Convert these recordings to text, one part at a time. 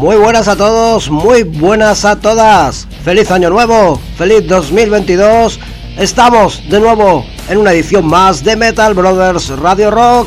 Muy buenas a todos, muy buenas a todas. Feliz año nuevo, feliz 2022. Estamos de nuevo en una edición más de Metal Brothers Radio Rock.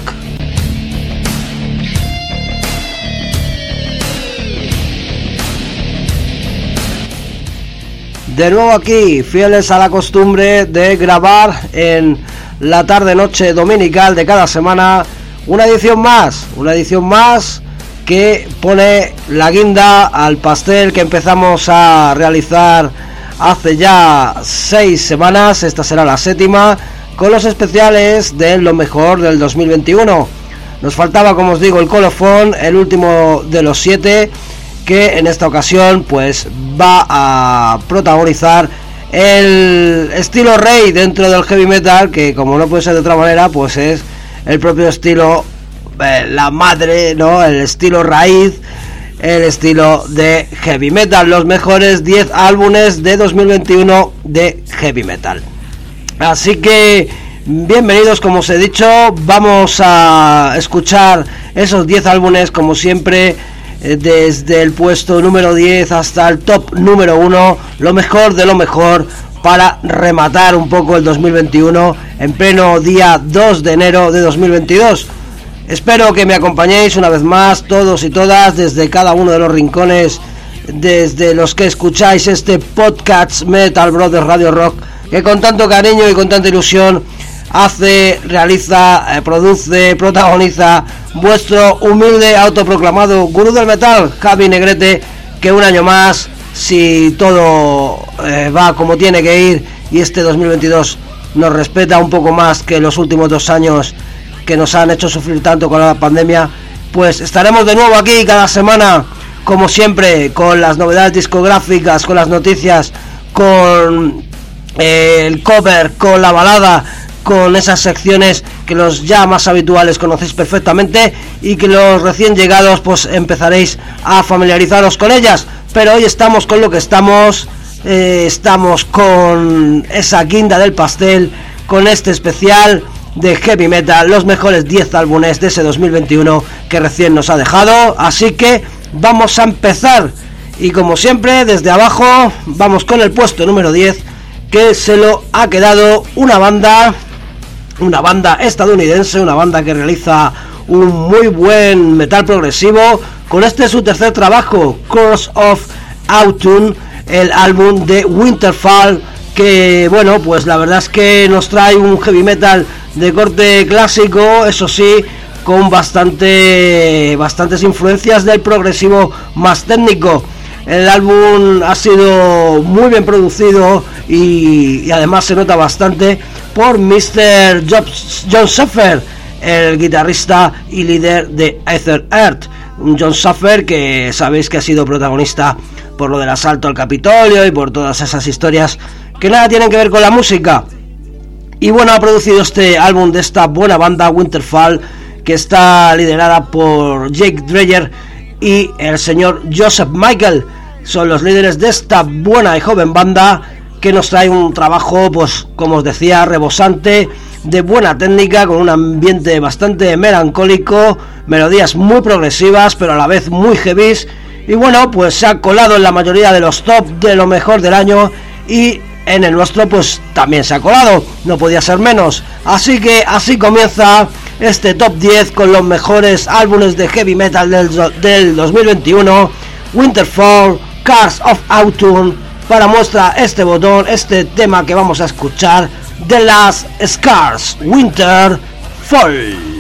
De nuevo aquí, fieles a la costumbre de grabar en la tarde-noche dominical de cada semana, una edición más, una edición más que pone la guinda al pastel que empezamos a realizar hace ya seis semanas, esta será la séptima, con los especiales de lo mejor del 2021. Nos faltaba, como os digo, el colofón, el último de los siete, que en esta ocasión pues va a protagonizar el estilo rey dentro del heavy metal, que como no puede ser de otra manera, pues es el propio estilo eh, la madre, ¿no? El estilo raíz, el estilo de heavy metal. Los mejores 10 álbumes de 2021 de heavy metal. Así que, bienvenidos, como os he dicho, vamos a escuchar esos 10 álbumes, como siempre, eh, desde el puesto número 10 hasta el top número 1, lo mejor de lo mejor para rematar un poco el 2021 en pleno día 2 de enero de 2022. Espero que me acompañéis una vez más, todos y todas, desde cada uno de los rincones, desde los que escucháis este podcast Metal Brothers Radio Rock, que con tanto cariño y con tanta ilusión hace, realiza, eh, produce, protagoniza vuestro humilde autoproclamado gurú del metal, Javi Negrete, que un año más, si todo eh, va como tiene que ir y este 2022 nos respeta un poco más que los últimos dos años que nos han hecho sufrir tanto con la pandemia, pues estaremos de nuevo aquí cada semana, como siempre, con las novedades discográficas, con las noticias, con eh, el cover, con la balada, con esas secciones que los ya más habituales conocéis perfectamente y que los recién llegados pues empezaréis a familiarizaros con ellas. Pero hoy estamos con lo que estamos, eh, estamos con esa guinda del pastel, con este especial de heavy metal, los mejores 10 álbumes de ese 2021 que recién nos ha dejado. Así que vamos a empezar. Y como siempre, desde abajo, vamos con el puesto número 10, que se lo ha quedado una banda, una banda estadounidense, una banda que realiza un muy buen metal progresivo. Con este su tercer trabajo, Cross of Autumn, el álbum de Winterfall, que bueno, pues la verdad es que nos trae un heavy metal de corte clásico, eso sí, con bastante, bastantes influencias del progresivo más técnico. El álbum ha sido muy bien producido y, además se nota bastante por Mr. John Suffer, el guitarrista y líder de Ether Earth. John Suffer que sabéis que ha sido protagonista por lo del asalto al Capitolio y por todas esas historias que nada tienen que ver con la música. Y bueno, ha producido este álbum de esta buena banda Winterfall que está liderada por Jake Dreyer y el señor Joseph Michael. Son los líderes de esta buena y joven banda que nos trae un trabajo, pues como os decía, rebosante, de buena técnica, con un ambiente bastante melancólico, melodías muy progresivas, pero a la vez muy heavy. Y bueno, pues se ha colado en la mayoría de los top de lo mejor del año y en el nuestro pues también se ha colado, no podía ser menos. Así que así comienza este top 10 con los mejores álbumes de heavy metal del, del 2021, Winterfall, Cars of Autumn, para muestra este botón, este tema que vamos a escuchar, de las Scars, Winter Fall.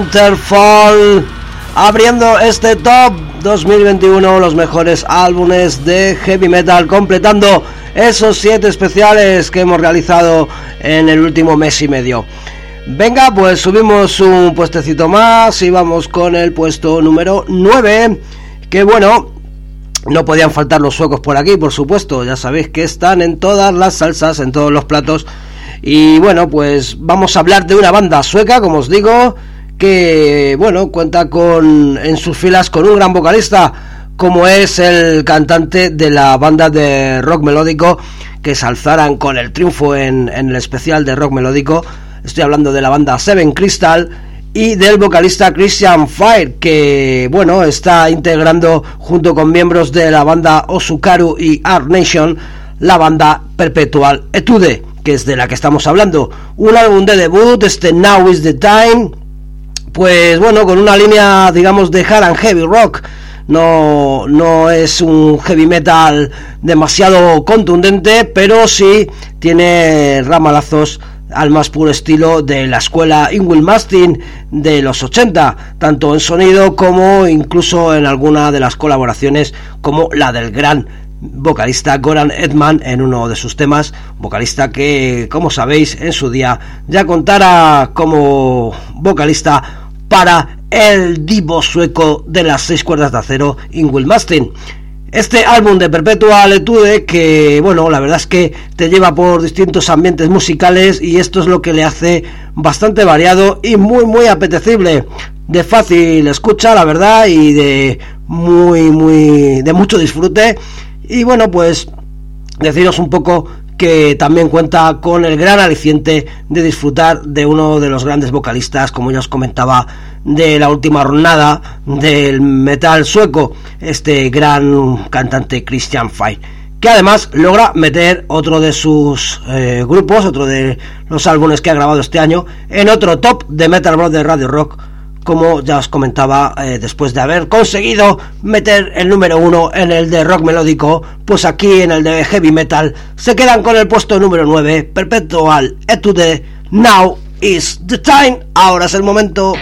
Winterfall. Abriendo este top 2021, los mejores álbumes de heavy metal, completando esos siete especiales que hemos realizado en el último mes y medio. Venga, pues subimos un puestecito más y vamos con el puesto número 9. Que bueno, no podían faltar los suecos por aquí, por supuesto. Ya sabéis que están en todas las salsas, en todos los platos. Y bueno, pues vamos a hablar de una banda sueca, como os digo, que bueno, cuenta con en sus filas con un gran vocalista como es el cantante de la banda de rock melódico que se alzaran con el triunfo en, en el especial de rock melódico. Estoy hablando de la banda Seven Crystal y del vocalista Christian Fire, que bueno, está integrando junto con miembros de la banda Osukaru y Art Nation la banda Perpetual Etude, que es de la que estamos hablando. Un álbum de debut, este Now is the Time, pues bueno, con una línea, digamos, de hard and heavy rock. No, no es un heavy metal demasiado contundente, pero sí tiene ramalazos al más puro estilo de la escuela Ingwill Mastin de los 80, tanto en sonido como incluso en alguna de las colaboraciones como la del gran vocalista Goran Edman en uno de sus temas, vocalista que, como sabéis, en su día ya contara como vocalista para el divo sueco de las seis cuerdas de acero, Ingwill Mastin. Este álbum de Perpetual Etude que, bueno, la verdad es que te lleva por distintos ambientes musicales y esto es lo que le hace bastante variado y muy, muy apetecible. De fácil escucha, la verdad, y de muy, muy, de mucho disfrute y bueno, pues deciros un poco que también cuenta con el gran aliciente de disfrutar de uno de los grandes vocalistas, como ya os comentaba, de la última jornada del metal sueco, este gran cantante Christian Fay, que además logra meter otro de sus eh, grupos, otro de los álbumes que ha grabado este año, en otro top de Metal de Radio Rock como ya os comentaba, eh, después de haber conseguido meter el número uno en el de rock melódico, pues aquí en el de heavy metal se quedan con el puesto número 9, Perpetual Etude, Now is the time, ahora es el momento.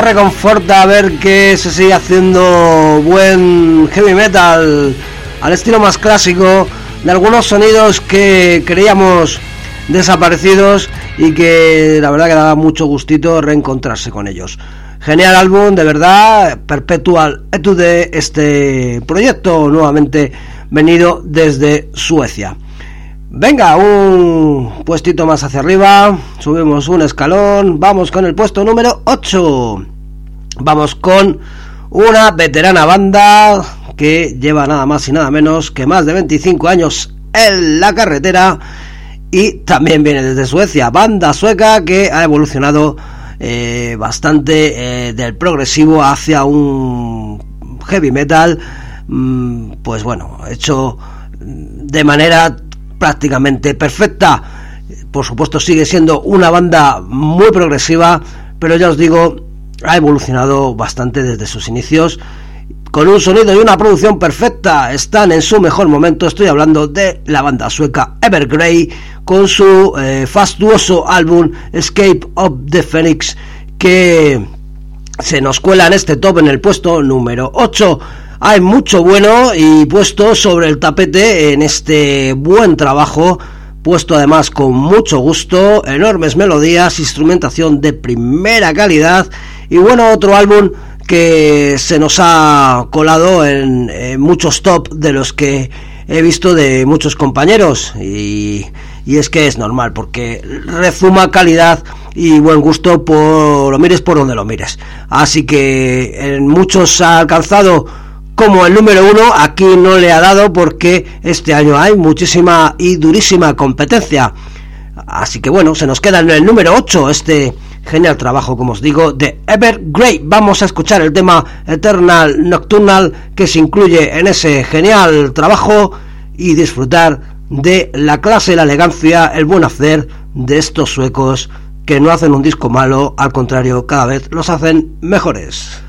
Reconforta ver que se sigue haciendo buen heavy metal al estilo más clásico de algunos sonidos que creíamos desaparecidos y que la verdad que daba mucho gustito reencontrarse con ellos. Genial álbum, de verdad, Perpetual Etude, este proyecto nuevamente venido desde Suecia. Venga, un puestito más hacia arriba, subimos un escalón, vamos con el puesto número 8. Vamos con una veterana banda que lleva nada más y nada menos que más de 25 años en la carretera y también viene desde Suecia, banda sueca que ha evolucionado eh, bastante eh, del progresivo hacia un heavy metal, mm, pues bueno, hecho de manera prácticamente perfecta. Por supuesto sigue siendo una banda muy progresiva, pero ya os digo, ha evolucionado bastante desde sus inicios con un sonido y una producción perfecta. Están en su mejor momento. Estoy hablando de la banda sueca Evergrey con su eh, fastuoso álbum Escape of the Phoenix que se nos cuela en este top en el puesto número 8. Hay mucho bueno y puesto sobre el tapete en este buen trabajo, puesto además con mucho gusto, enormes melodías, instrumentación de primera calidad y bueno, otro álbum que se nos ha colado en, muchos top de los que he visto de muchos compañeros. Y, y, es que es normal porque rezuma calidad y buen gusto por lo mires por donde lo mires. Así que en muchos ha alcanzado como el número uno aquí no le ha dado porque este año hay muchísima y durísima competencia. Así que bueno se nos queda en el número 8 este Genial trabajo, como os digo, de Evergrey. Vamos a escuchar el tema Eternal Nocturnal que se incluye en ese genial trabajo y disfrutar de la clase, la elegancia, el buen hacer de estos suecos que no hacen un disco malo, al contrario, cada vez los hacen mejores.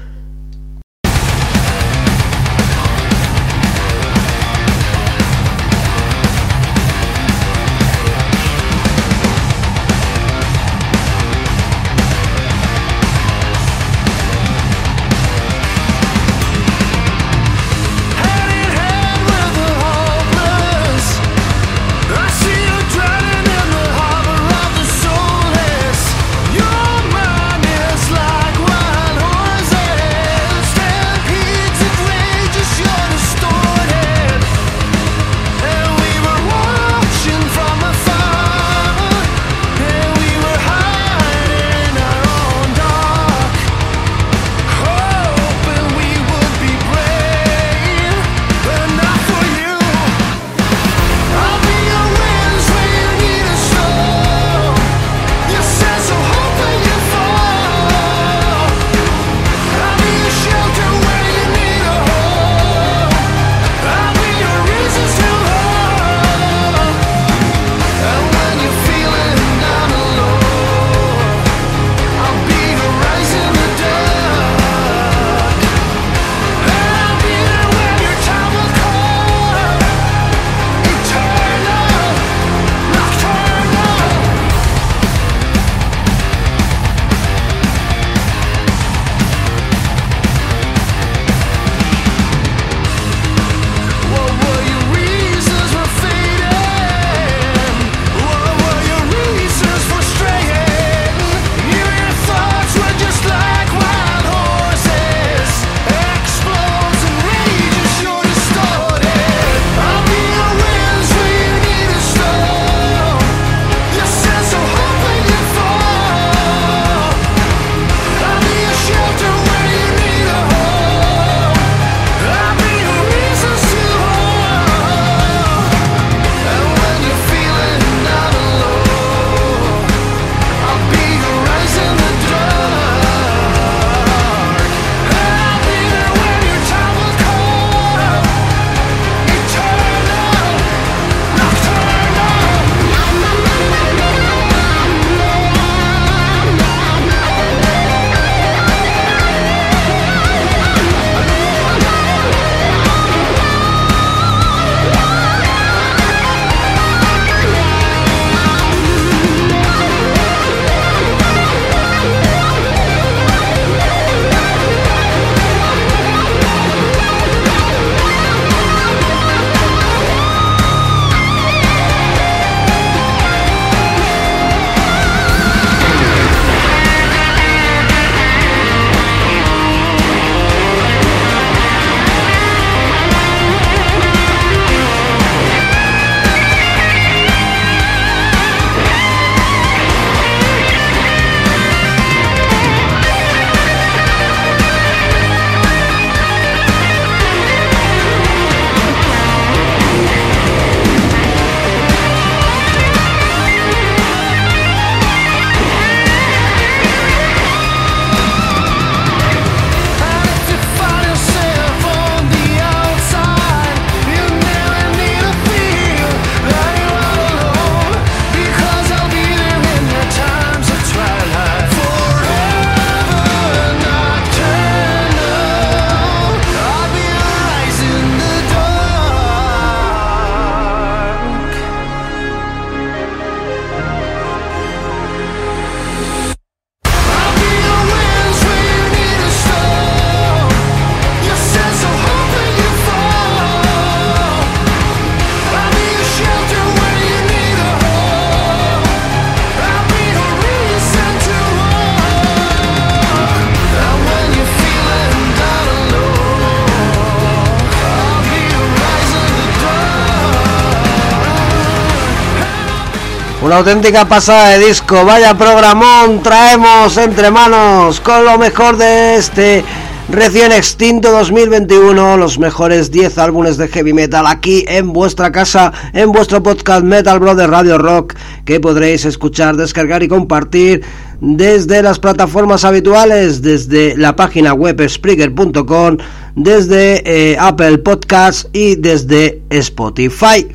Auténtica pasada de disco, vaya programón, traemos entre manos con lo mejor de este recién extinto 2021, los mejores 10 álbumes de heavy metal aquí en vuestra casa, en vuestro podcast Metal Brother Radio Rock, que podréis escuchar, descargar y compartir desde las plataformas habituales, desde la página web Spreaker.com, desde eh, Apple Podcasts y desde Spotify.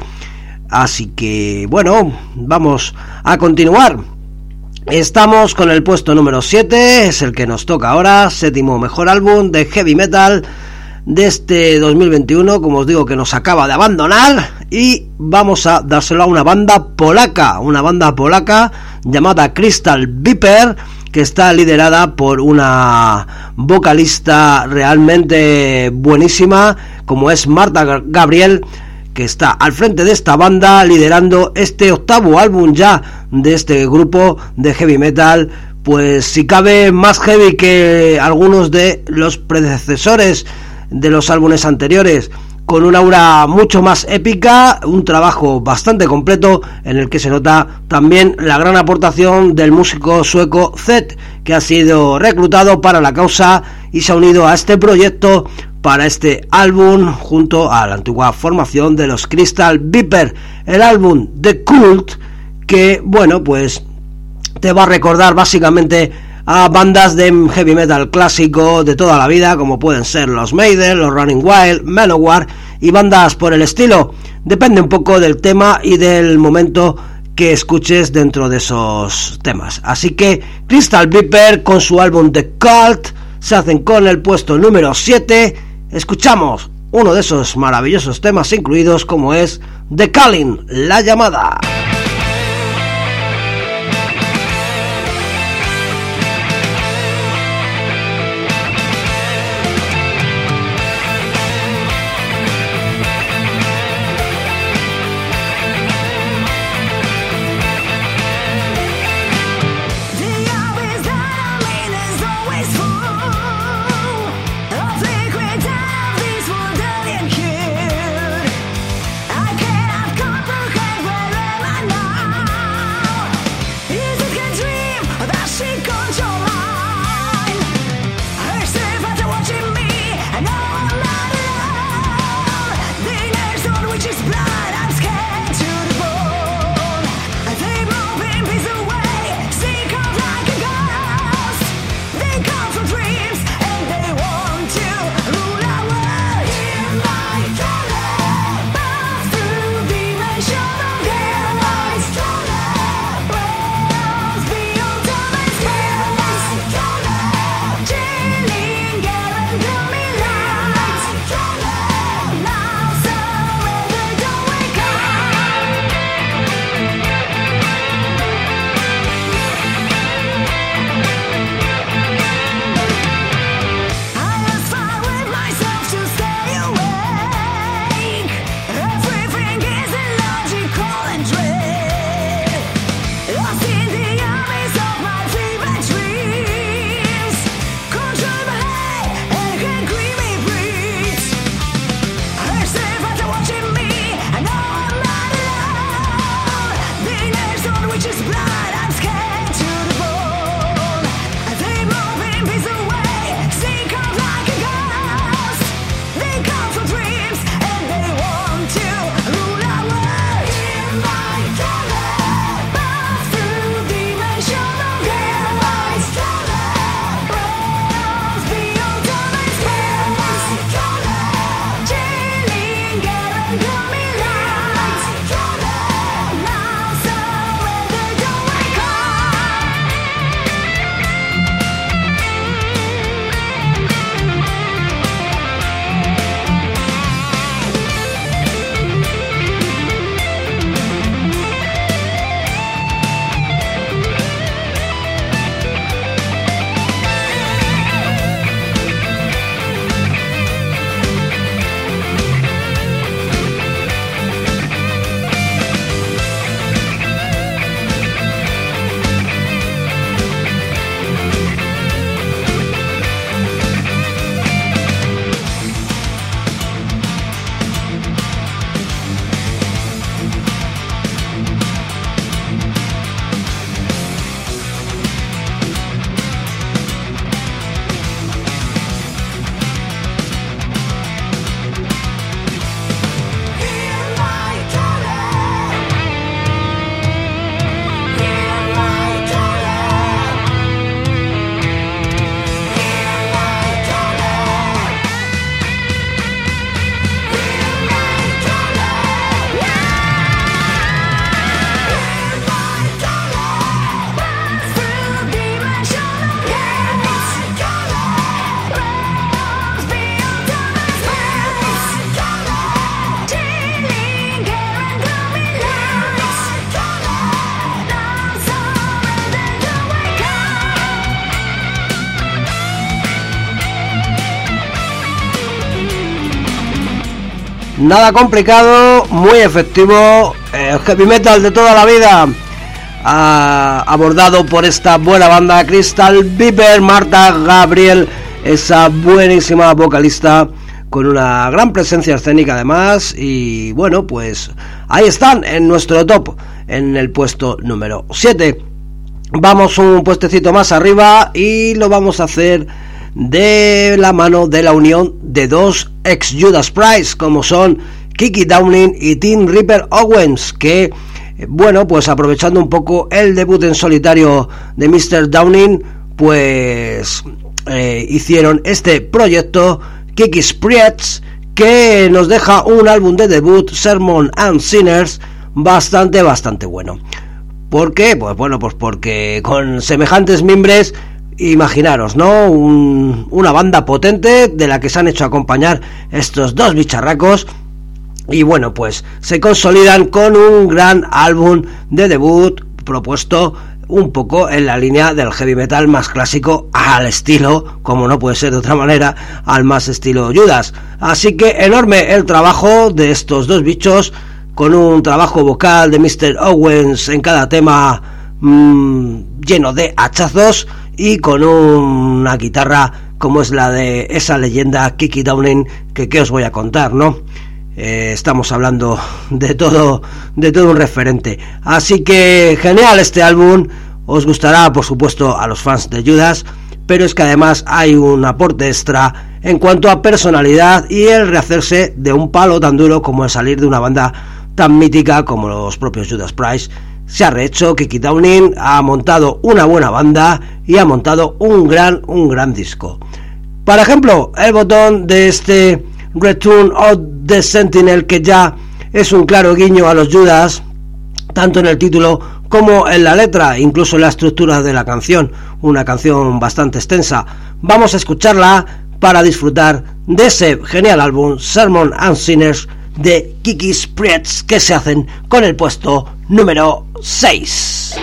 Así que bueno, vamos a continuar. Estamos con el puesto número 7, es el que nos toca ahora, séptimo mejor álbum de heavy metal de este 2021, como os digo que nos acaba de abandonar y vamos a dárselo a una banda polaca, una banda polaca llamada Crystal Viper que está liderada por una vocalista realmente buenísima como es Marta Gabriel que está al frente de esta banda liderando este octavo álbum ya de este grupo de heavy metal. Pues si cabe más heavy que algunos de los predecesores de los álbumes anteriores con una aura mucho más épica, un trabajo bastante completo en el que se nota también la gran aportación del músico sueco Zed, que ha sido reclutado para la causa y se ha unido a este proyecto para este álbum junto a la antigua formación de los Crystal Viper, el álbum The Cult que bueno pues te va a recordar básicamente a bandas de heavy metal clásico de toda la vida como pueden ser los Maiden, los Running Wild, Manowar y bandas por el estilo. Depende un poco del tema y del momento que escuches dentro de esos temas. Así que Crystal Viper con su álbum The Cult se hacen con el puesto número 7 escuchamos uno de esos maravillosos temas incluidos como es The Calling, la llamada. Nada complicado, muy efectivo, el heavy metal de toda la vida. abordado por esta buena banda Crystal Viper, Marta Gabriel, esa buenísima vocalista con una gran presencia escénica además y bueno pues ahí están en nuestro top en el puesto número 7 vamos un puestecito más arriba y lo vamos a hacer de la mano de la unión de dos ex Judas Price como son Kiki Downing y Tim Ripper Owens que bueno pues aprovechando un poco el debut en solitario de Mr. Downing pues eh, hicieron este proyecto Kiki Spreads que nos deja un álbum de debut Sermon and Sinners bastante bastante bueno ¿Por qué? Pues bueno, pues porque con semejantes mimbres, imaginaros, ¿no? una banda potente de la que se han hecho acompañar estos dos bicharracos. Y bueno, pues se consolidan con un gran álbum de debut propuesto un poco en la línea del heavy metal más clásico al estilo, como no puede ser de otra manera, al más estilo Judas. Así que enorme el trabajo de estos dos bichos con un trabajo vocal de Mr. Owens en cada tema mm, lleno de hachazos y con una guitarra como es la de esa leyenda Kiki Downing que os voy a contar, ¿no? Eh, estamos hablando de todo de todo un referente. Así que genial este álbum. Os gustará por supuesto a los fans de Judas pero es que además hay un aporte extra en cuanto a personalidad y el rehacerse de un palo tan duro como el salir de una banda tan mítica como los propios Judas Price, se ha rehecho, Kiki Downing ha montado una buena banda y ha montado un gran, un gran disco. Por ejemplo, el botón de este Return of the Sentinel, que ya es un claro guiño a los Judas, tanto en el título como en la letra, incluso en la estructura de la canción, una canción bastante extensa. Vamos a escucharla para disfrutar de ese genial álbum, Sermon and Sinners, de Kiki Spreads que se hacen con el puesto número 6.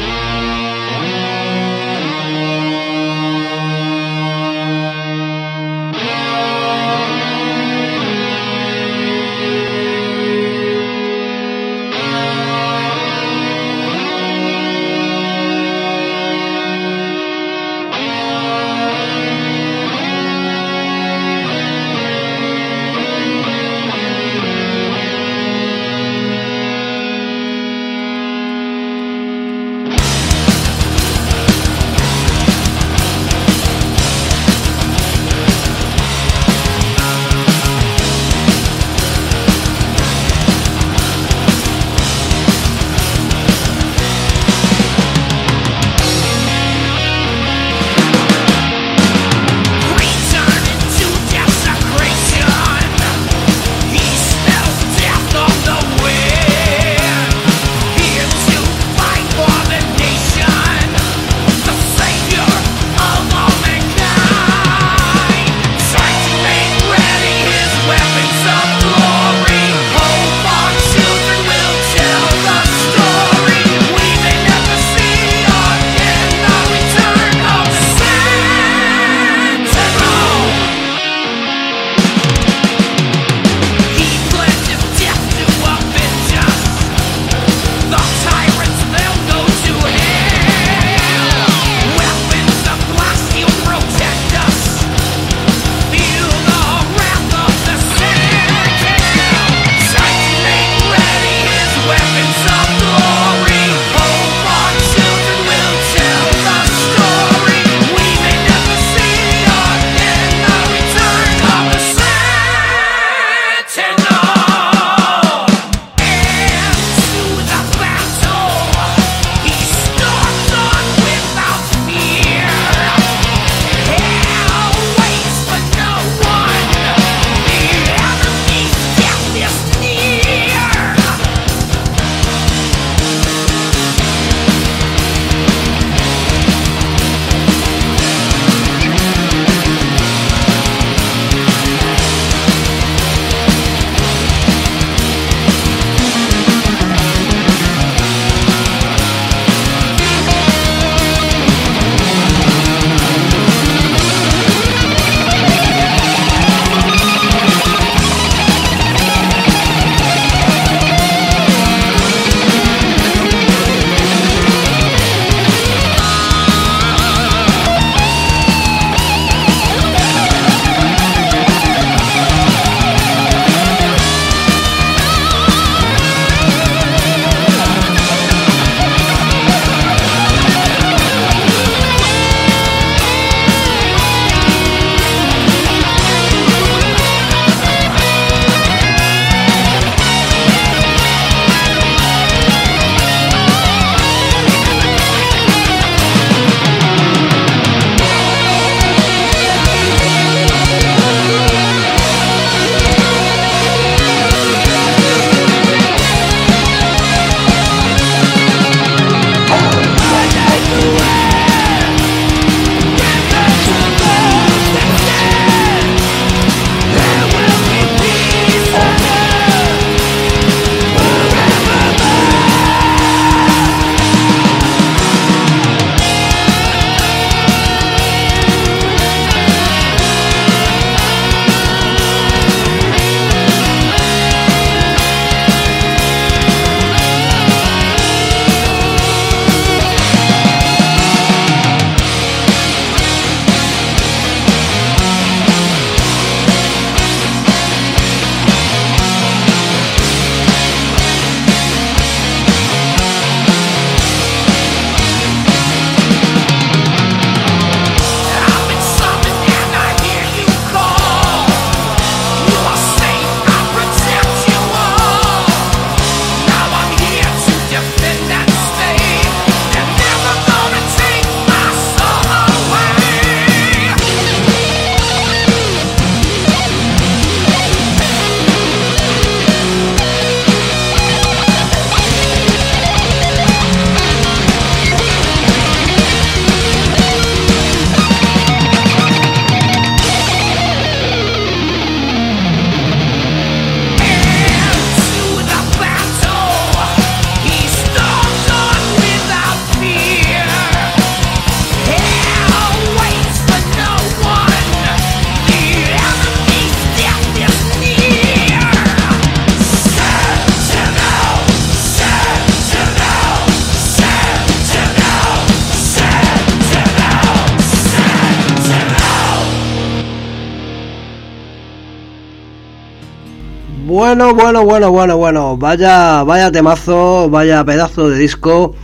Bueno, bueno, bueno, bueno. Vaya, vaya temazo, vaya pedazo de disco.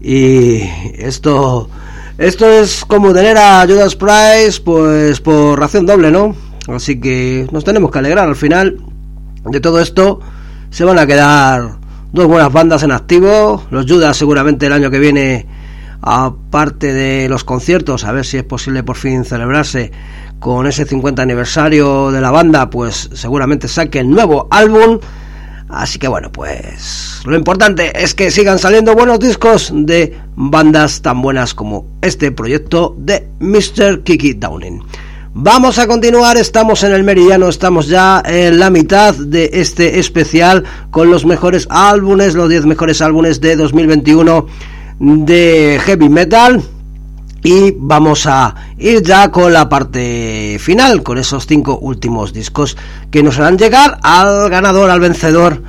Y esto, esto es como tener a Judas Price, pues por ración doble, ¿no? Así que nos tenemos que alegrar. Al final de todo esto se van a quedar dos buenas bandas en activo. Los Judas seguramente el año que viene, aparte de los conciertos, a ver si es posible por fin celebrarse con ese 50 aniversario de la banda, pues seguramente saque el nuevo álbum. Así que bueno, pues lo importante es que sigan saliendo buenos discos de bandas tan buenas como este proyecto de Mr. Kiki Downing. Vamos a continuar, estamos en el meridiano, estamos ya en la mitad de este especial con los mejores álbumes, los 10 mejores álbumes de 2021 de heavy metal. Y vamos a ir ya con la parte final, con esos cinco últimos discos que nos harán llegar al ganador, al vencedor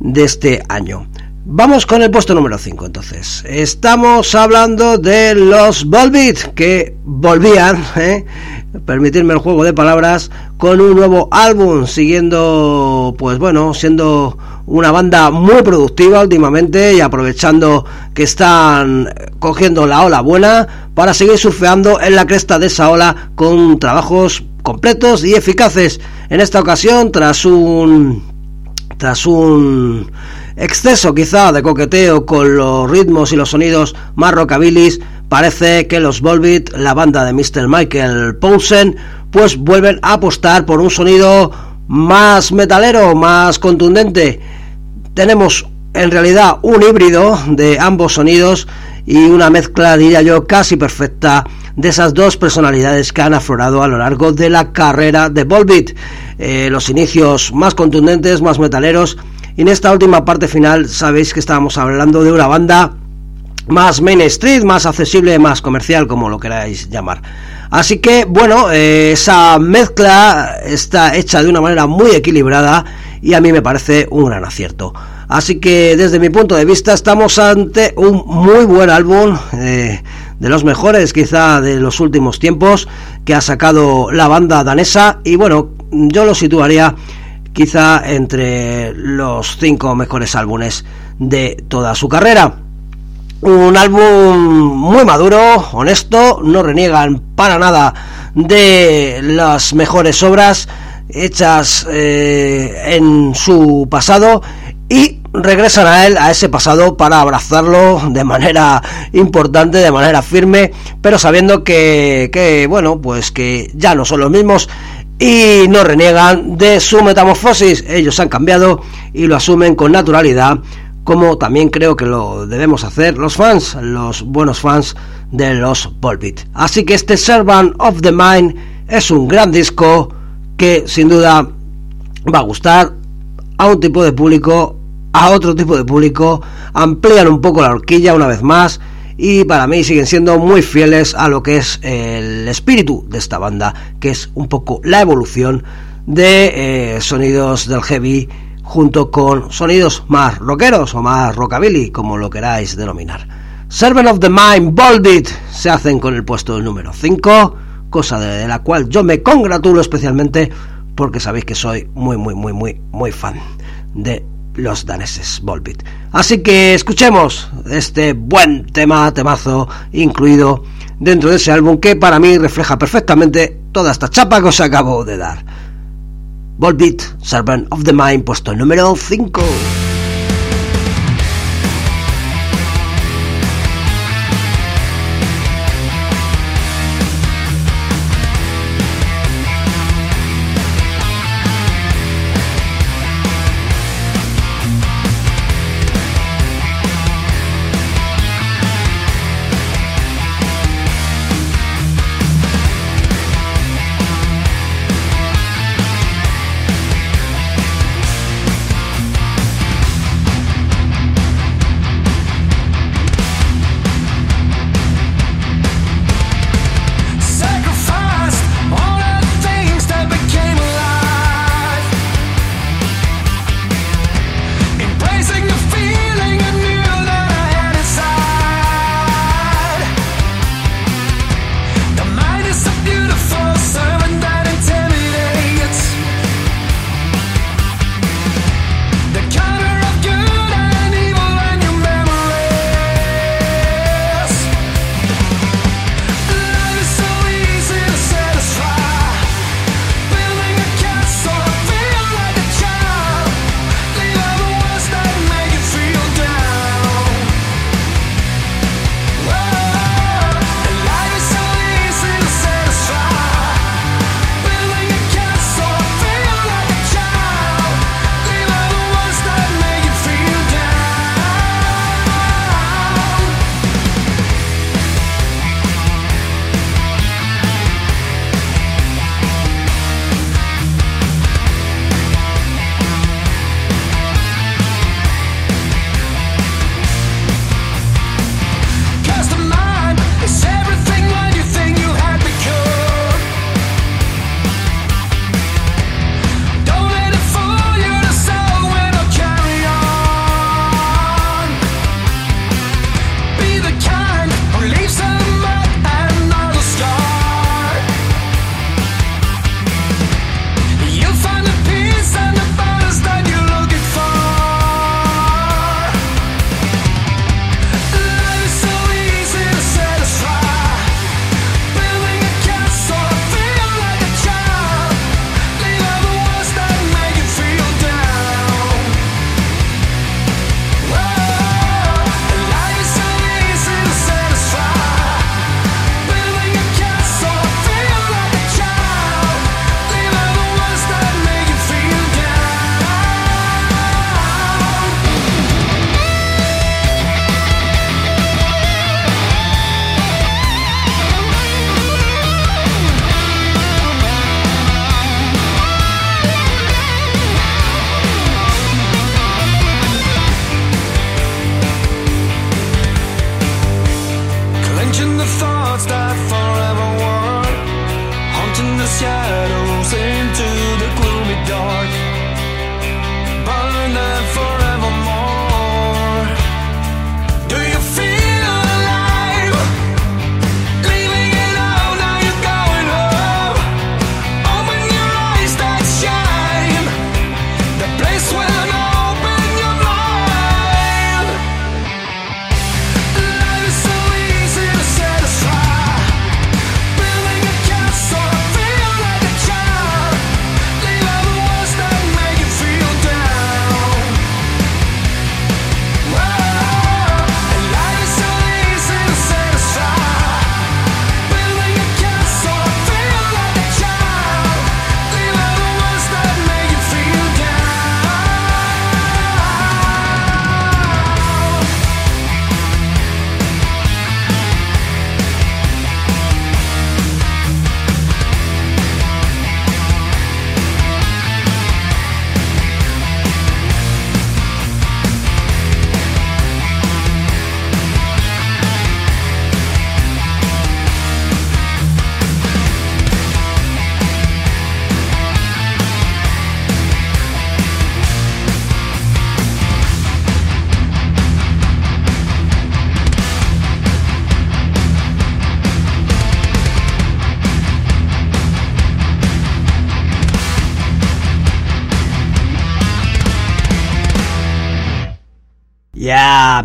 de este año. Vamos con el puesto número 5 entonces. Estamos hablando de los Volbeat que volvían, ¿eh? permitirme el juego de palabras, con un nuevo álbum, siguiendo, pues bueno, siendo una banda muy productiva últimamente y aprovechando que están cogiendo la ola buena para seguir surfeando en la cresta de esa ola con trabajos completos y eficaces. En esta ocasión, tras un tras un exceso quizá de coqueteo con los ritmos y los sonidos más rockabilis, parece que los Volbeat, la banda de Mr. Michael Poulsen, pues vuelven a apostar por un sonido más metalero, más contundente. Tenemos en realidad un híbrido de ambos sonidos y una mezcla, diría yo, casi perfecta de esas dos personalidades que han aflorado a lo largo de la carrera de Volbeat. Eh, los inicios más contundentes, más metaleros, y en esta última parte final sabéis que estábamos hablando de una banda más mainstream, más accesible, más comercial, como lo queráis llamar. Así que, bueno, eh, esa mezcla está hecha de una manera muy equilibrada y a mí me parece un gran acierto. Así que desde mi punto de vista estamos ante un muy buen álbum, eh, de los mejores quizá de los últimos tiempos que ha sacado la banda danesa y bueno, yo lo situaría quizá entre los cinco mejores álbumes de toda su carrera. Un álbum muy maduro, honesto, no reniegan para nada de las mejores obras hechas eh, en su pasado y regresan a él, a ese pasado, para abrazarlo de manera importante, de manera firme, pero sabiendo que, que, bueno, pues que ya no son los mismos y no reniegan de su metamorfosis. Ellos han cambiado y lo asumen con naturalidad como también creo que lo debemos hacer los fans, los buenos fans de los Volbeat. Así que este Servant of the Mind es un gran disco que sin duda va a gustar a un tipo de público, a otro tipo de público, amplían un poco la horquilla una vez más y para mí siguen siendo muy fieles a lo que es el espíritu de esta banda, que es un poco la evolución de eh, sonidos del heavy junto con sonidos más rockeros o más rockabilly, como lo queráis denominar. Servant of the Mind, Bolded, se hacen con el puesto número 5, cosa de la cual yo me congratulo especialmente porque sabéis que soy muy, muy, muy, muy, muy fan de los daneses Volbeat. Así que escuchemos este buen tema, temazo, incluido dentro de ese álbum que para mí refleja perfectamente toda esta chapa que os acabo de dar. Volbeat, Servant of the Mind, puesto número 5.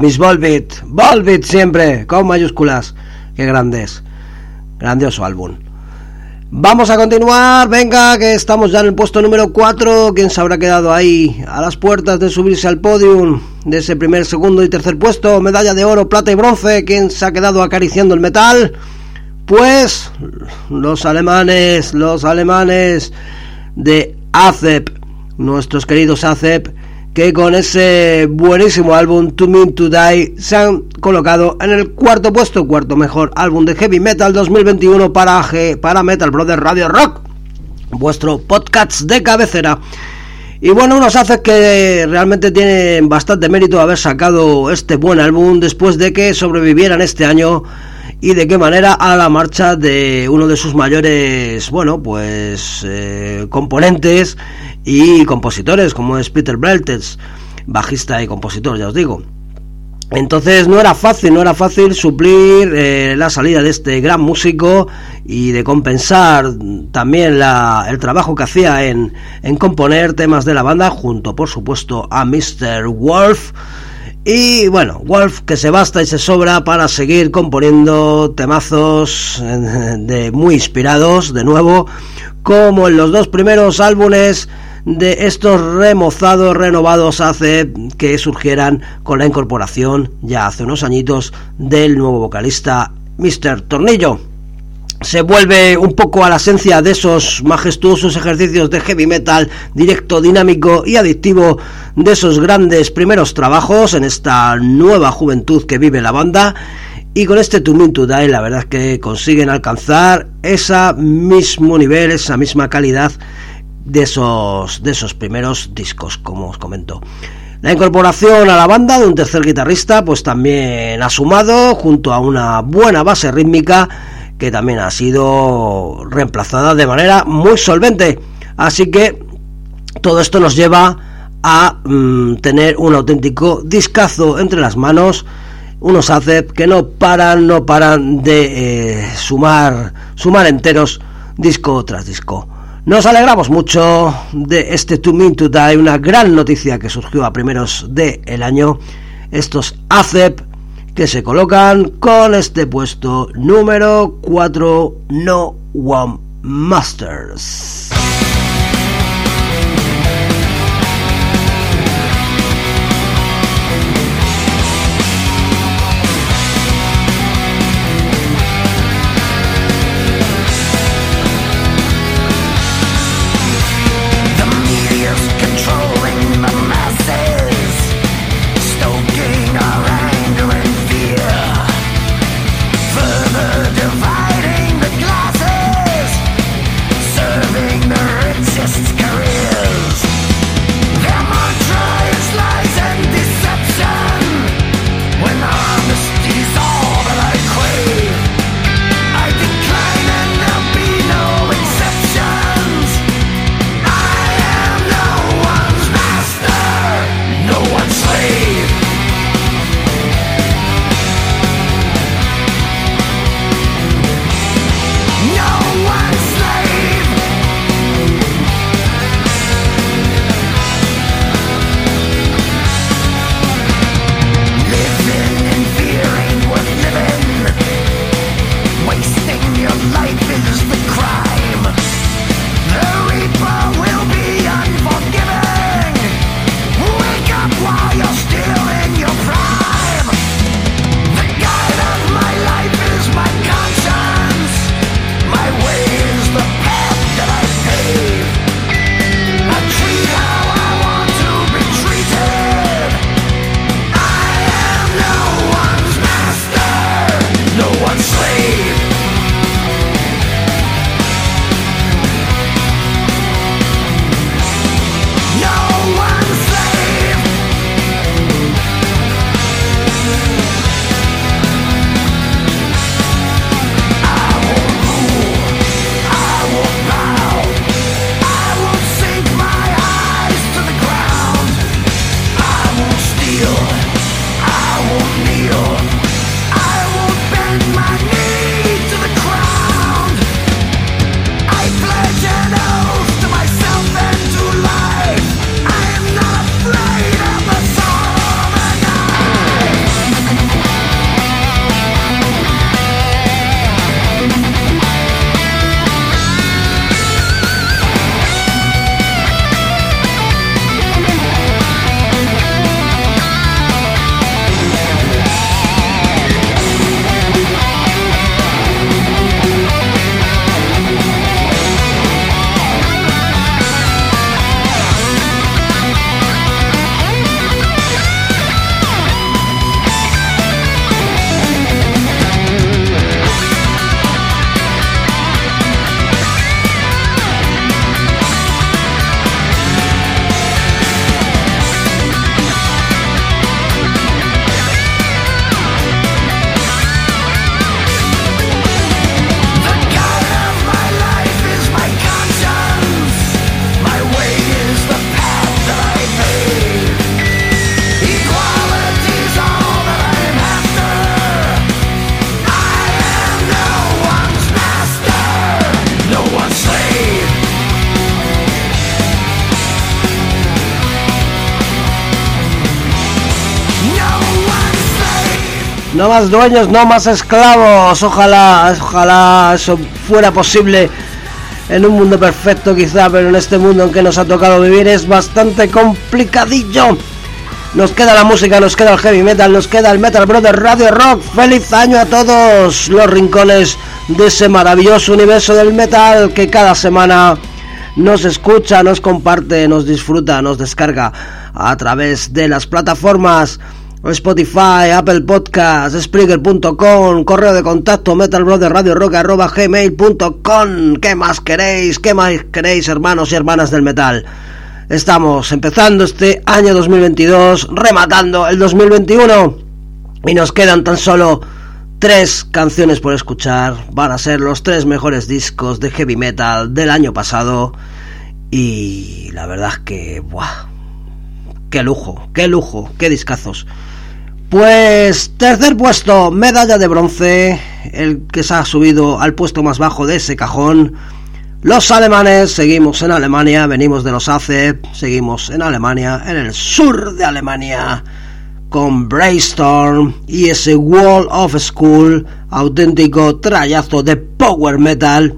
Miss Volbit, Volbit siempre, con mayúsculas. Qué grandes. Grandioso álbum. Vamos a continuar, venga, que estamos ya en el puesto número 4. ¿Quién se habrá quedado ahí a las puertas de subirse al podium de ese primer, segundo y tercer puesto? Medalla de oro, plata y bronce. ¿Quién se ha quedado acariciando el metal? Pues los alemanes, los alemanes de ACEP, nuestros queridos ACEP, que con ese buenísimo álbum To Mean To Die se han colocado en el cuarto puesto, cuarto mejor álbum de heavy metal 2021 para, G, para Metal Brother Radio Rock, vuestro podcast de cabecera. Y bueno, unos hace que realmente tienen bastante mérito haber sacado este buen álbum después de que sobrevivieran este año y de qué manera a la marcha de uno de sus mayores, bueno, pues eh, componentes y compositores, como es Peter Beltes, bajista y compositor, ya os digo. Entonces no era fácil, no era fácil suplir eh, la salida de este gran músico y de compensar también la, el trabajo que hacía en, en componer temas de la banda, junto por supuesto a Mr. Wolf. Y bueno, Wolf que se basta y se sobra para seguir componiendo temazos eh, de muy inspirados, de nuevo, como en los dos primeros álbumes de estos remozados, renovados hace que surgieran con la incorporación ya hace unos añitos del nuevo vocalista Mr. Tornillo. Se vuelve un poco a la esencia de esos majestuosos ejercicios de heavy metal directo, dinámico y adictivo de esos grandes primeros trabajos en esta nueva juventud que vive la banda. Y con este To Mean To Die la verdad es que consiguen alcanzar ese mismo nivel, esa misma calidad de esos, de esos primeros discos, como os comento. La incorporación a la banda de un tercer guitarrista, pues también ha sumado, junto a una buena base rítmica, que también ha sido reemplazada de manera muy solvente. Así que todo esto nos lleva a mm, tener un auténtico discazo entre las manos, unos ACEP que no paran, no paran de eh, sumar, sumar enteros disco tras disco. Nos alegramos mucho de este To Mean To Die, una gran noticia que surgió a primeros del el año. Estos ACEP que se colocan con este puesto número 4, No One Masters. No más dueños, no más esclavos. Ojalá, ojalá eso fuera posible en un mundo perfecto quizá, pero en este mundo en que nos ha tocado vivir es bastante complicadillo. Nos queda la música, nos queda el heavy metal, nos queda el Metal Brother Radio Rock. Feliz año a todos los rincones de ese maravilloso universo del metal que cada semana nos escucha, nos comparte, nos disfruta, nos descarga a través de las plataformas Spotify, Apple Podcasts, Spreaker.com, correo de contacto metalbrotherradiorock.gmail.com ¿Qué más queréis? ¿Qué más queréis, hermanos y hermanas del metal? Estamos empezando este año 2022, rematando el 2021 y nos quedan tan solo tres canciones por escuchar. Van a ser los tres mejores discos de heavy metal del año pasado y la verdad es que, ¡buah! ¡Qué lujo! ¡Qué lujo! ¡Qué discazos! Pues tercer puesto, medalla de bronce, el que se ha subido al puesto más bajo de ese cajón. Los alemanes, seguimos en Alemania, venimos de los ACE, seguimos en Alemania, en el sur de Alemania, con Brainstorm y ese Wall of School, auténtico trayazo de power metal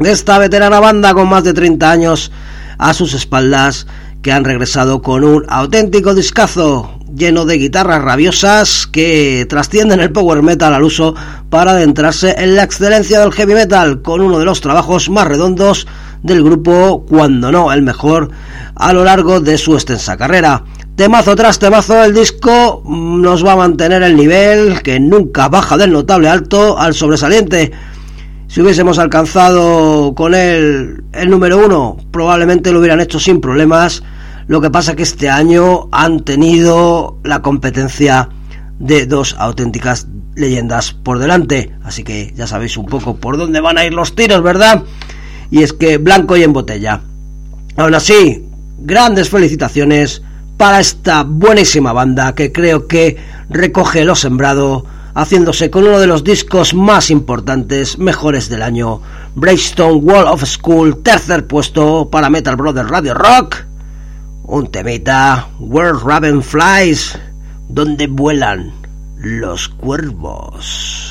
esta veterana banda con más de 30 años a sus espaldas que han regresado con un auténtico discazo lleno de guitarras rabiosas que trascienden el power metal al uso para adentrarse en la excelencia del heavy metal con uno de los trabajos más redondos del grupo, cuando no el mejor, a lo largo de su extensa carrera. Temazo tras temazo, el disco nos va a mantener el nivel que nunca baja del notable alto al sobresaliente. Si hubiésemos alcanzado con él el número uno, probablemente lo hubieran hecho sin problemas lo que pasa que este año han tenido la competencia de dos auténticas leyendas por delante. Así que ya sabéis un poco por dónde van a ir los tiros, ¿verdad? Y es que blanco y en botella. Aún así, grandes felicitaciones para esta buenísima banda que creo que recoge lo sembrado, haciéndose con uno de los discos más importantes, mejores del año. Braystone Wall of School, tercer puesto para Metal Brothers Radio Rock un temita, Where Raven Flies, donde vuelan los cuervos.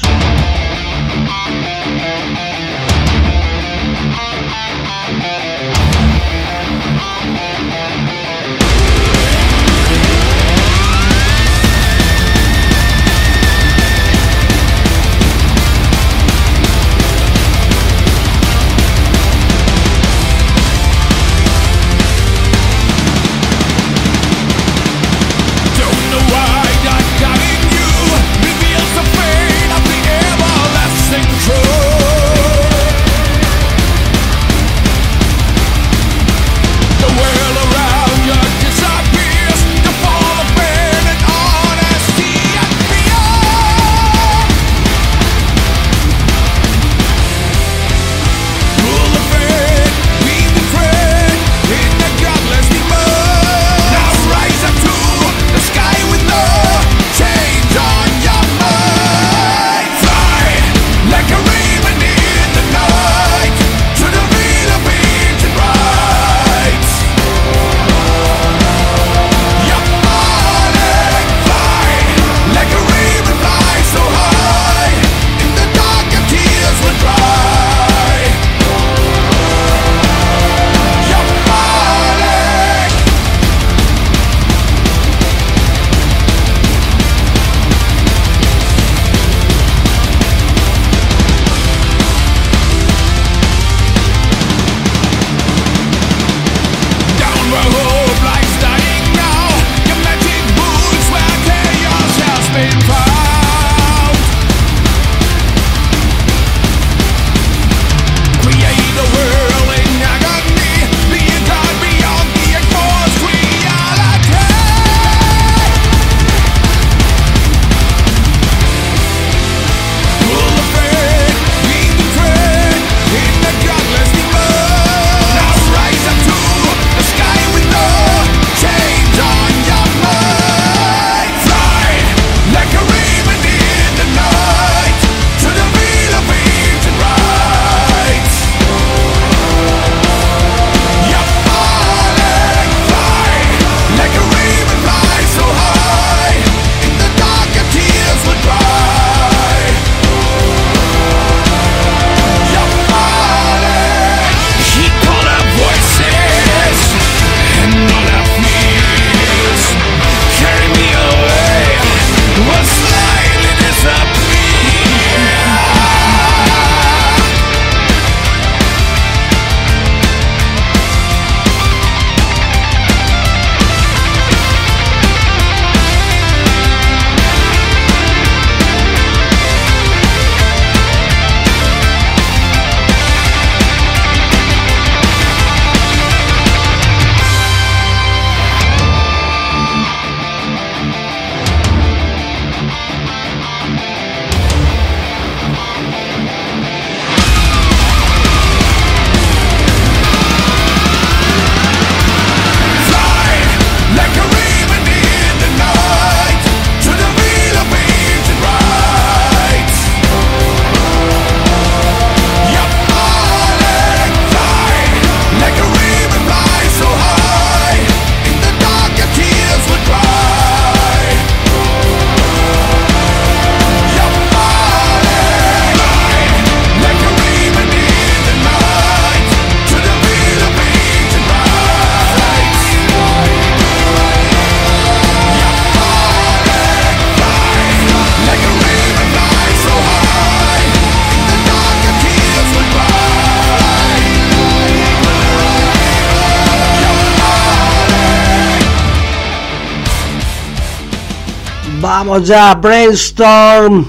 Vamos ya, Brainstorm.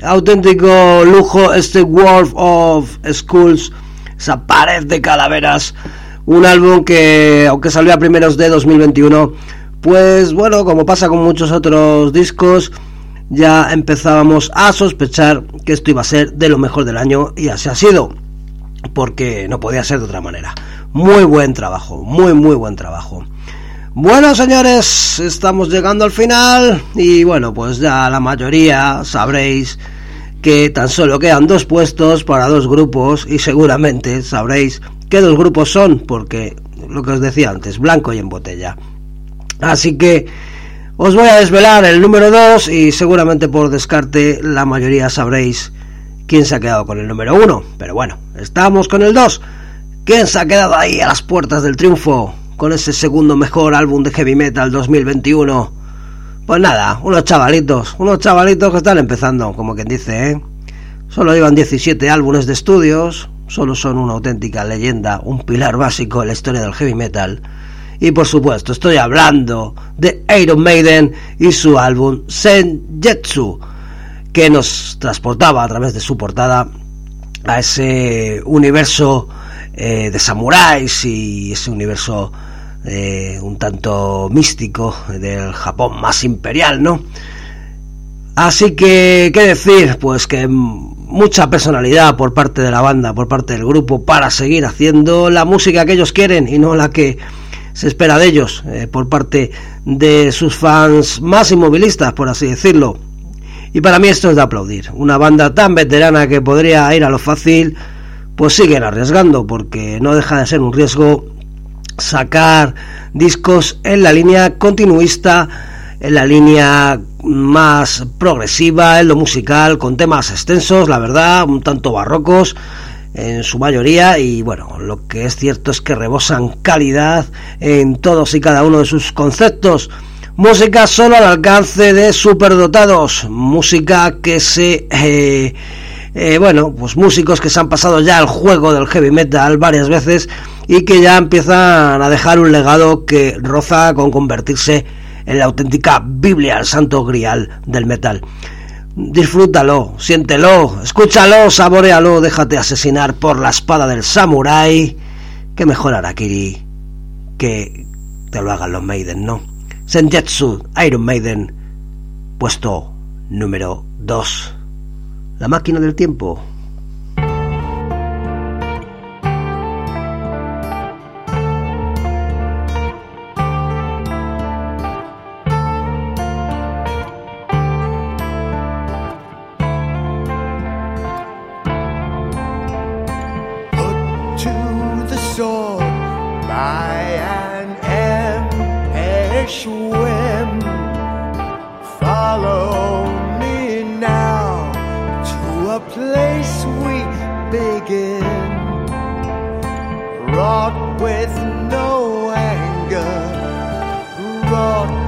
Auténtico lujo este World of Schools. Esa pared de calaveras. Un álbum que, aunque salió a primeros de 2021, pues bueno, como pasa con muchos otros discos, ya empezábamos a sospechar que esto iba a ser de lo mejor del año y así ha sido, porque no podía ser de otra manera. Muy buen trabajo, muy muy buen trabajo. Bueno señores, estamos llegando al final y bueno, pues ya la mayoría sabréis que tan solo quedan dos puestos para dos grupos y seguramente sabréis qué dos grupos son, porque lo que os decía antes, blanco y en botella. Así que os voy a desvelar el número 2 y seguramente por descarte la mayoría sabréis quién se ha quedado con el número 1. Pero bueno, estamos con el 2. ¿Quién se ha quedado ahí a las puertas del triunfo con ese segundo mejor álbum de heavy metal 2021? Pues nada, unos chavalitos, unos chavalitos que están empezando, como quien dice, ¿eh? Solo llevan 17 álbumes de estudios, solo son una auténtica leyenda, un pilar básico en la historia del heavy metal y por supuesto, estoy hablando de Iron Maiden y su álbum Senjetsu, que nos transportaba a través de su portada a ese universo eh, de samuráis y ese universo eh, un tanto místico del Japón más imperial, ¿no? Así que, ¿qué decir? Pues que mucha personalidad por parte de la banda, por parte del grupo, para seguir haciendo la música que ellos quieren y no la que se espera de ellos eh, por parte de sus fans más inmovilistas, por así decirlo. Y para mí esto es de aplaudir. Una banda tan veterana que podría ir a lo fácil, pues siguen arriesgando, porque no deja de ser un riesgo sacar discos en la línea continuista, en la línea más progresiva, en lo musical, con temas extensos, la verdad, un tanto barrocos, en su mayoría y bueno, lo que es cierto es que rebosan calidad en todos y cada uno de sus conceptos. Música solo al alcance de superdotados, música que se... Eh, eh, bueno, pues músicos que se han pasado ya al juego del heavy metal varias veces y que ya empiezan a dejar un legado que roza con convertirse en la auténtica Biblia, el santo grial del metal. Disfrútalo, siéntelo, escúchalo, saborealo, déjate asesinar por la espada del samurái. Que mejor Arakiri que te lo hagan los Maiden, ¿no? Senjetsu, Iron Maiden, puesto número 2. La máquina del tiempo. place we begin. Wrought with no anger, wrought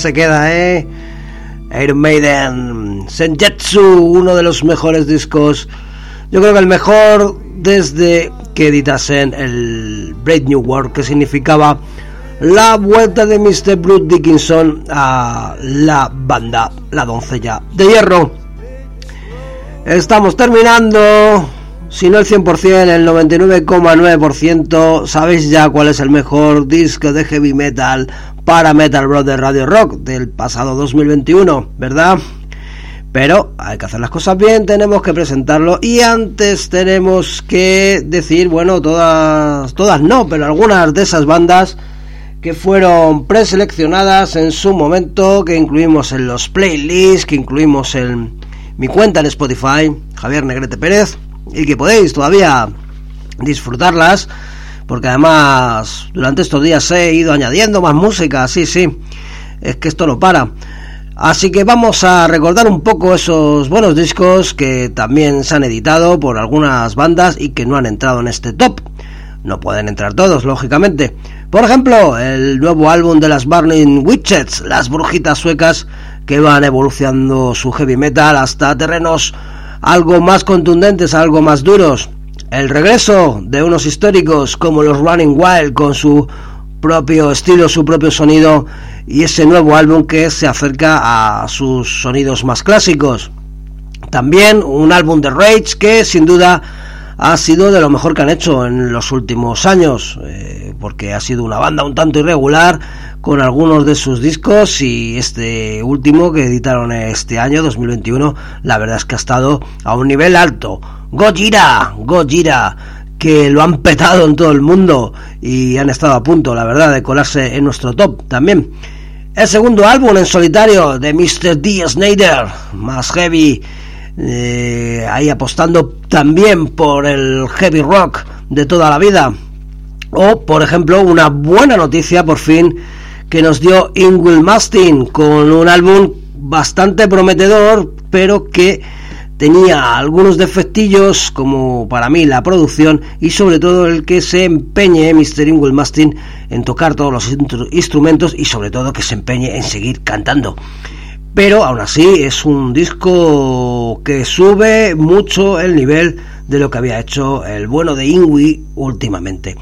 se queda, eh? Iron Maiden, Senjutsu, uno de los mejores discos. Yo creo que el mejor desde que editasen el Brave New World, que significaba la vuelta de Mr. Bruce Dickinson a la banda La Doncella de Hierro. Estamos terminando, si no el 100%, el 99,9%. Sabéis ya cuál es el mejor disco de heavy metal para Metal Brother Radio Rock del pasado 2021, ¿verdad? Pero hay que hacer las cosas bien, tenemos que presentarlo y antes tenemos que decir, bueno, todas, todas no, pero algunas de esas bandas que fueron preseleccionadas en su momento, que incluimos en los playlists, que incluimos en mi cuenta en Spotify, Javier Negrete Pérez, y que podéis todavía disfrutarlas, porque además durante estos días he ido añadiendo más música, sí, sí, es que esto no para. Así que vamos a recordar un poco esos buenos discos que también se han editado por algunas bandas y que no han entrado en este top. No pueden entrar todos, lógicamente. Por ejemplo, el nuevo álbum de las Burning Witches, las brujitas suecas que van evolucionando su heavy metal hasta terrenos algo más contundentes, algo más duros. El regreso de unos históricos como los Running Wild con su propio estilo, su propio sonido y ese nuevo álbum que se acerca a sus sonidos más clásicos. También un álbum de Rage que sin duda ha sido de lo mejor que han hecho en los últimos años, eh, porque ha sido una banda un tanto irregular con algunos de sus discos y este último que editaron este año 2021, la verdad es que ha estado a un nivel alto. Gojira, Gojira que lo han petado en todo el mundo y han estado a punto, la verdad, de colarse en nuestro top también. El segundo álbum en solitario de Mr. D. Snyder, más heavy, eh, ahí apostando también por el heavy rock de toda la vida. O, por ejemplo, una buena noticia por fin que nos dio Ingwill Mastin con un álbum bastante prometedor, pero que tenía algunos defectillos como para mí la producción y sobre todo el que se empeñe Mr. Ingwell Mastin en tocar todos los instrumentos y sobre todo que se empeñe en seguir cantando. Pero aún así es un disco que sube mucho el nivel de lo que había hecho el bueno de Ingui últimamente.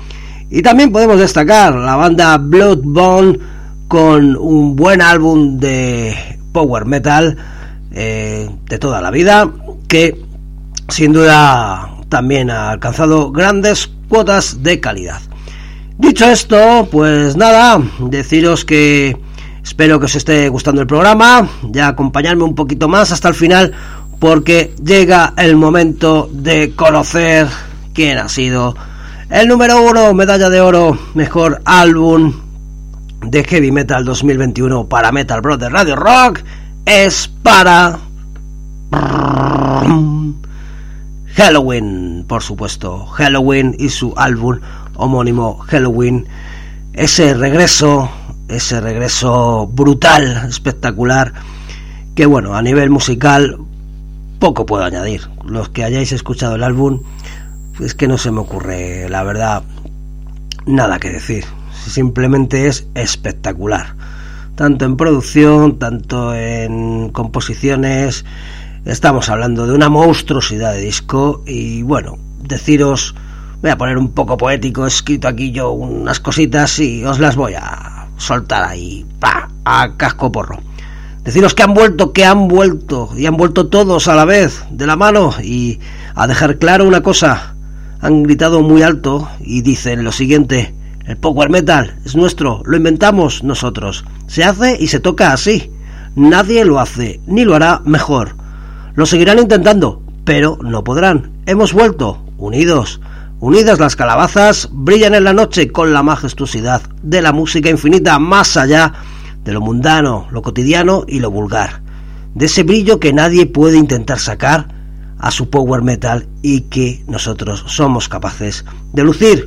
Y también podemos destacar la banda Bloodbone con un buen álbum de power metal eh, de toda la vida que sin duda también ha alcanzado grandes cuotas de calidad. Dicho esto, pues nada, deciros que espero que os esté gustando el programa, ya acompañarme un poquito más hasta el final, porque llega el momento de conocer quién ha sido el número uno, medalla de oro, mejor álbum de Heavy Metal 2021 para Metal Brother Radio Rock, es para Halloween, por supuesto. Halloween y su álbum homónimo Halloween. Ese regreso, ese regreso brutal, espectacular, que bueno, a nivel musical poco puedo añadir. Los que hayáis escuchado el álbum, es que no se me ocurre, la verdad, nada que decir. Simplemente es espectacular. Tanto en producción, tanto en composiciones, Estamos hablando de una monstruosidad de disco y bueno, deciros, voy a poner un poco poético, he escrito aquí yo unas cositas y os las voy a soltar ahí, pa, a casco porro. Deciros que han vuelto, que han vuelto, y han vuelto todos a la vez, de la mano, y a dejar claro una cosa, han gritado muy alto y dicen lo siguiente, el power metal es nuestro, lo inventamos nosotros, se hace y se toca así, nadie lo hace, ni lo hará mejor. Lo seguirán intentando, pero no podrán. Hemos vuelto, unidos. Unidas las calabazas brillan en la noche con la majestuosidad de la música infinita más allá de lo mundano, lo cotidiano y lo vulgar. De ese brillo que nadie puede intentar sacar a su power metal y que nosotros somos capaces de lucir.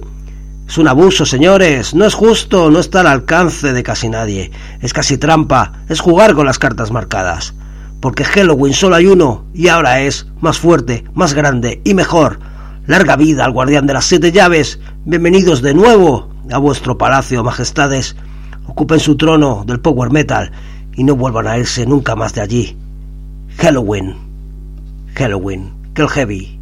Es un abuso, señores, no es justo, no está al alcance de casi nadie, es casi trampa, es jugar con las cartas marcadas porque Halloween solo hay uno y ahora es más fuerte, más grande y mejor. Larga vida al guardián de las siete llaves. Bienvenidos de nuevo a vuestro palacio, majestades. ocupen su trono del power metal y no vuelvan a irse nunca más de allí. Halloween, Halloween, que el heavy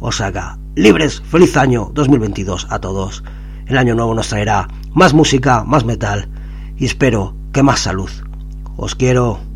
os haga libres. Feliz año 2022 a todos. El año nuevo nos traerá más música, más metal y espero que más salud. Os quiero.